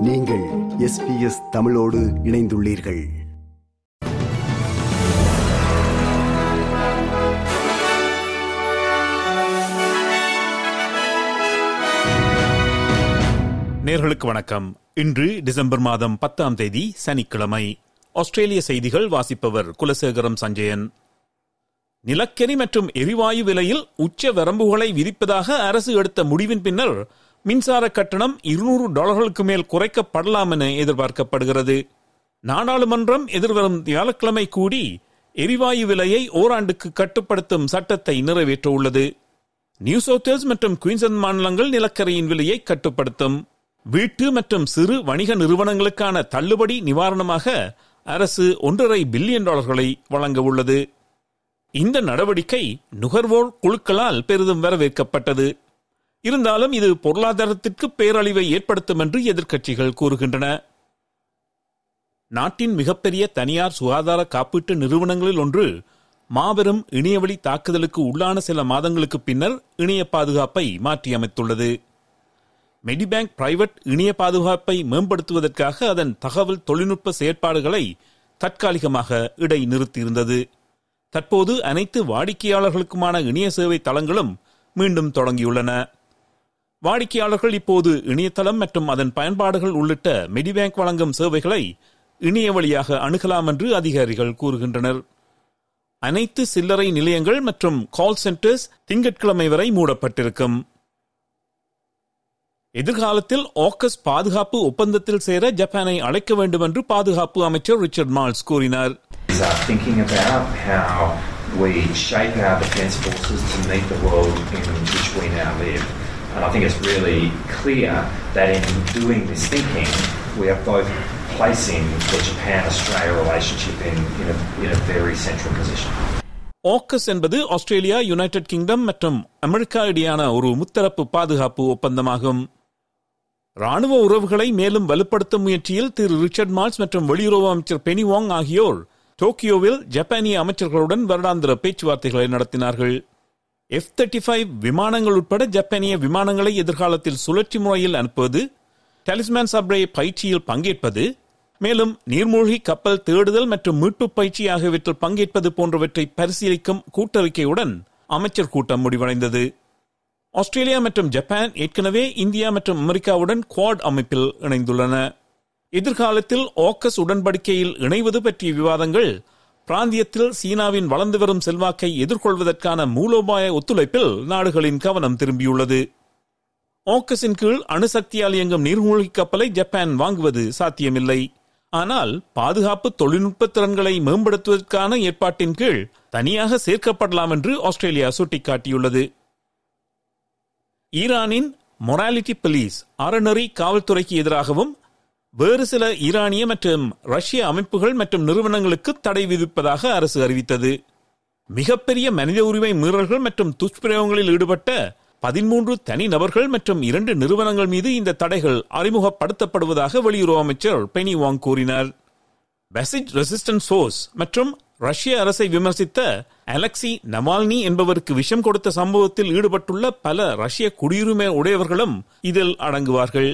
நீங்கள் S B S தமிழோடு இணைந்துள்ளீர்கள். நேர்களுக்கு வணக்கம். இன்று டிசம்பர் மாதம் பத்தாம் தேதி சனிக்கிழமை. ஆஸ்திரேலிய செய்திகள் வாசிப்பவர் குலசேகரம் சஞ்சயன். நிலக்கரி மற்றும் எரிவாயு விலையில் உச்ச வரம்புகளை விதிப்பதாக அரசு எடுத்த முடிவின் பின்னர் மின்சார கட்டணம் இருநூறு டாலர்களுக்கு மேல் குறைக்கப்படலாம் என எதிர்பார்க்கப்படுகிறது. நாடாளுமன்றம் எதிர்வரும் வியாழக்கிழமை கூடி எரிவாயு விலையை ஓராண்டுக்கு கட்டுப்படுத்தும் சட்டத்தை நிறைவேற்ற உள்ளது நியூ சவுத்வேல்ஸ் மற்றும் குயின்சன் மாநிலங்கள் நிலக்கரியின் விலையை கட்டுப்படுத்தும். வீட்டு மற்றும் சிறு வணிக நிறுவனங்களுக்கான தள்ளுபடி நிவாரணமாக அரசு ஒன்றரை பில்லியன் டாலர்களை வழங்க உள்ளது இந்த நடவடிக்கை நுகர்வோர் குழுக்களால் பெரிதும் வரவேற்கப்பட்டது. இருந்தாலும் இது பொருளாதாரத்திற்கு பேரழிவை ஏற்படுத்தும் என்று எதிர்க்கட்சிகள் கூறுகின்றன. நாட்டின் மிகப்பெரிய தனியார் சுகாதார காப்பீட்டு நிறுவனங்களில் ஒன்று மாபெரும் இணையவழி தாக்குதலுக்கு உள்ளான சில மாதங்களுக்கு பின்னர் இணைய பாதுகாப்பை மாற்றியமைத்துள்ளது. மெடிபேங்க் பிரைவேட் இணைய பாதுகாப்பை மேம்படுத்துவதற்காக அதன் தகவல் தொழில்நுட்ப செயற்பாடுகளை தற்காலிகமாக இடைநிறுத்தியிருந்தது. தற்போது அனைத்து வாடிக்கையாளர்களுக்குமான இணைய சேவை தளங்களும் மீண்டும் தொடங்கியுள்ளன. வாடிக்கையாளர்கள் இப்போது இணையதளம் மற்றும் அதன் பயன்பாடுகள் உள்ளிட்ட மெடிபேங்க் வழங்கும் சேவைகளை இணைய வழியாக அணுகலாம் என்று அதிகாரிகள் கூறுகின்றனர். அனைத்து சில்லறை நிலையங்கள் மற்றும் கால் சென்டர்ஸ் திங்கட்கிழமை வரை மூடப்பட்டிருக்கும். எதிர்காலத்தில் ஆக்கஸ் பாதுகாப்பு ஒப்பந்தத்தில் சேர ஜப்பானை அழைக்க வேண்டும் என்று பாதுகாப்பு அமைச்சர் ரிச்சர்ட் மால்ஸ் கூறினார். We shape our defence forces to meet the world in which we now live. And I think it's really clear that in doing this thinking, we are both placing the Japan-Australia relationship in, in, a, in a very central position. AUKUS என்பது Australia United Kingdom மற்றும் America இடையான ஒரு முத்தரப்பு பாதுகாப்பு ஒப்பந்தமாகும் ராணுவ உறவுகளை மேலும் வலுப்படுத்தும் முயற்சியில் திரு ரிச்சர்ட் மால்ஸ் மற்றும் வெளியுறவு அமைச்சர் பெனி வாங் ஆகியோர் டோக்கியோவில் ஜப்பானிய அமைச்சர்களுடன் வருடாந்திர பேச்சுவார்த்தைகளை நடத்தினார்கள் எஃப் தேர்ட்டி ஃபைவ் விமானங்கள் உட்பட ஜப்பானிய விமானங்களை எதிர்காலத்தில் சுழற்சி முறையில் அனுப்புவது டெலிஸ்மேன் சப்ரே பயிற்சியில் பங்கேற்பது மேலும் நீர்மூழ்கி கப்பல் தேடுதல் மற்றும் மீட்பு பயிற்சி ஆகியவற்றில் பங்கேற்பது போன்றவற்றை பரிசீலிக்கும் கூட்டறிக்கையுடன் அமைச்சர் கூட்டம் முடிவடைந்தது. ஆஸ்திரேலியா மற்றும் ஜப்பான் ஏற்கனவே இந்தியா மற்றும் அமெரிக்காவுடன் குவாட் அமைப்பில் இணைந்துள்ளன. எதிர்காலத்தில் ஆக்கஸ் உடன்படிக்கையில் இணைவது பற்றிய விவாதங்கள் பிராந்தியத்தில் சீனாவின் வளர்ந்து வரும் செல்வாக்கை எதிர்கொள்வதற்கான மூலோபாய ஒத்துழைப்பில் நாடுகளின் கவனம் திரும்பியுள்ளது. ஓக்கஸின் கீழ் அணுசக்தியால் இயங்கும் நீர்மூழ்கி கப்பலை ஜப்பான் வாங்குவது சாத்தியமில்லை. ஆனால் பாதுகாப்பு தொழில்நுட்ப திறன்களை மேம்படுத்துவதற்கான ஏற்பாட்டின் கீழ் தனியாக சேர்க்கப்படலாம் என்று ஆஸ்திரேலியா சுட்டிக்காட்டியுள்ளது. ஈரானின் மொராலிட்டி போலீஸ் அறநெறி காவல்துறைக்கு எதிராகவும் வேறு சில ஈரானிய மற்றும் ரஷ்ய அமைப்புகள் மற்றும் நிறுவனங்களுக்கு தடை விதிப்பதாக அரசு அறிவித்தது. மிகப்பெரிய மனித உரிமை மீறல்கள் மற்றும் துஷ்பிரயோகங்களில் ஈடுபட்ட பதிமூன்று தனி நபர்கள் மற்றும் இரண்டு நிறுவனங்கள் மீது இந்த தடைகள் அறிமுகப்படுத்தப்படுவதாக வெளியுறவு அமைச்சர் பெனி வாங் கூறினார். பெசிட் ரெசிஸ்டன்ஸ் ஃபோர்ஸ் மற்றும் ரஷ்ய அரசை விமர்சித்த அலெக்சி நமால்னி என்பவருக்கு விஷம் கொடுத்த சம்பவத்தில் ஈடுபட்டுள்ள பல ரஷ்ய குடியுரிமை உடையவர்களும் இதில் அடங்குவார்கள்.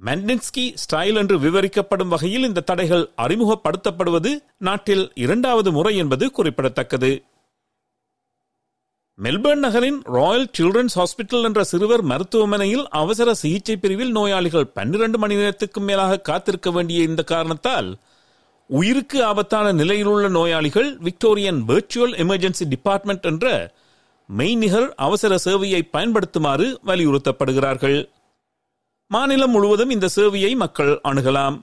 மெண்டின்ஸ்கி ஸ்டைல் என்று விவரிக்கப்படும் வகையில் இந்த தடைகள் அறிமுகப்படுத்தப்படுவது நாட்டில் இரண்டாவது முறை என்பது குறிப்பிடத்தக்கது. மெல்பர்ன் நகரின் ராயல் சில்ட்ரன்ஸ் ஹாஸ்பிட்டல் என்ற சிறுவர் மருத்துவமனையில் அவசர சிகிச்சை பிரிவில் நோயாளிகள் பன்னிரண்டு மணி நேரத்துக்கும் மேலாக காத்திருக்க வேண்டிய இந்த காரணத்தால் உயிருக்கு ஆபத்தான நிலையிலுள்ள நோயாளிகள் விக்டோரியன் வெர்ச்சுவல் எமர்ஜென்சி டிபார்ட்மெண்ட் என்ற மெய்நிகர் அவசர சேவையை பயன்படுத்துமாறு வலியுறுத்தப்படுகிறார்கள். மாநிலம் முழுவதும் இந்த சேவையை மக்கள் அணுகலாம்.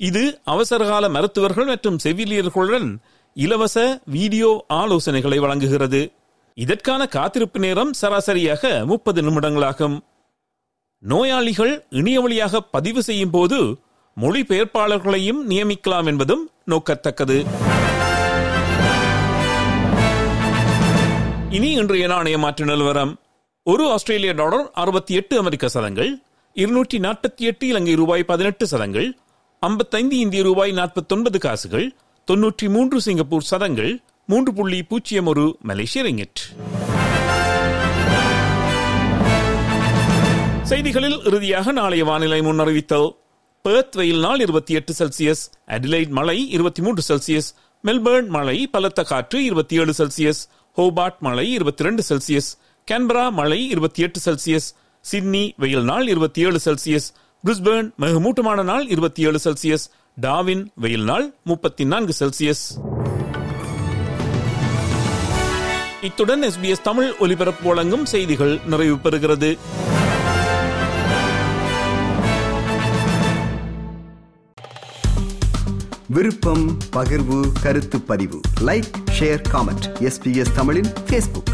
இது அவசரகால மருத்துவர்கள் மற்றும் செவிலியர்களுடன் இலவச வீடியோ ஆலோசனைகளை வழங்குகிறது. இதற்கான காத்திருப்பு நேரம் சராசரியாக முப்பது நிமிடங்களாகும். நோயாளிகள் இணைய வழியாக பதிவு செய்யும் போது மொழிபெயர்ப்பாளர்களையும் நியமிக்கலாம் என்பதும் நோக்கத்தக்கது. இனி இன்றைய நாணய மாற்று நிலவரம். ஒரு ஆஸ்திரேலிய டாலர் அறுபத்தி எட்டு அமெரிக்க சதங்கள் இருநூற்றி நாற்பத்தி எட்டு இலங்கை ரூபாய் பதினெட்டு சதங்கள் ஐம்பத்தைந்து இந்திய ரூபாய் நாற்பத்தொன்பது காசுகள் தொன்னூற்றி மூன்று சிங்கப்பூர் சதங்கள் மூன்று புள்ளி பூஜ்ஜியம் ஒரு மலேசிய ரிங்கிட். செய்திகளில் இறுதியாக நாளைய வானிலை முன்னறிவித்தல். பெர்த் வெயில் நாள் இருபத்தி எட்டு செல்சியஸ் அடிலைட் மலை இருபத்தி மூன்று செல்சியஸ் மெல்பர்ன் மலை பலத்த காற்று இருபத்தி ஏழு செல்சியஸ் ஹோபார்ட் மலை இருபத்தி ரெண்டு செல்சியஸ் கேன்பரா மலை இருபத்தி எட்டு செல்சியஸ் சிட்னி வெயில் நாள் இருபத்தி ஏழு செல்சியஸ். பிரிஸ்பேர்ன் மிகமூட்டமான நாள் இருபத்தி ஏழு செல்சியஸ். டாவின் வெயில் நாள் முப்பத்தி நான்கு செல்சியஸ். இத்துடன் எஸ்பிஎஸ் தமிழ் ஒலிபரப்பு வழங்கும் செய்திகள் நிறைவு பெறுகிறது. விருப்பம் பகிர்வு கருத்து பதிவு. லைக் ஷேர் காமெண்ட் எஸ்பிஎஸ் தமிழின் ஃபேஸ்புக்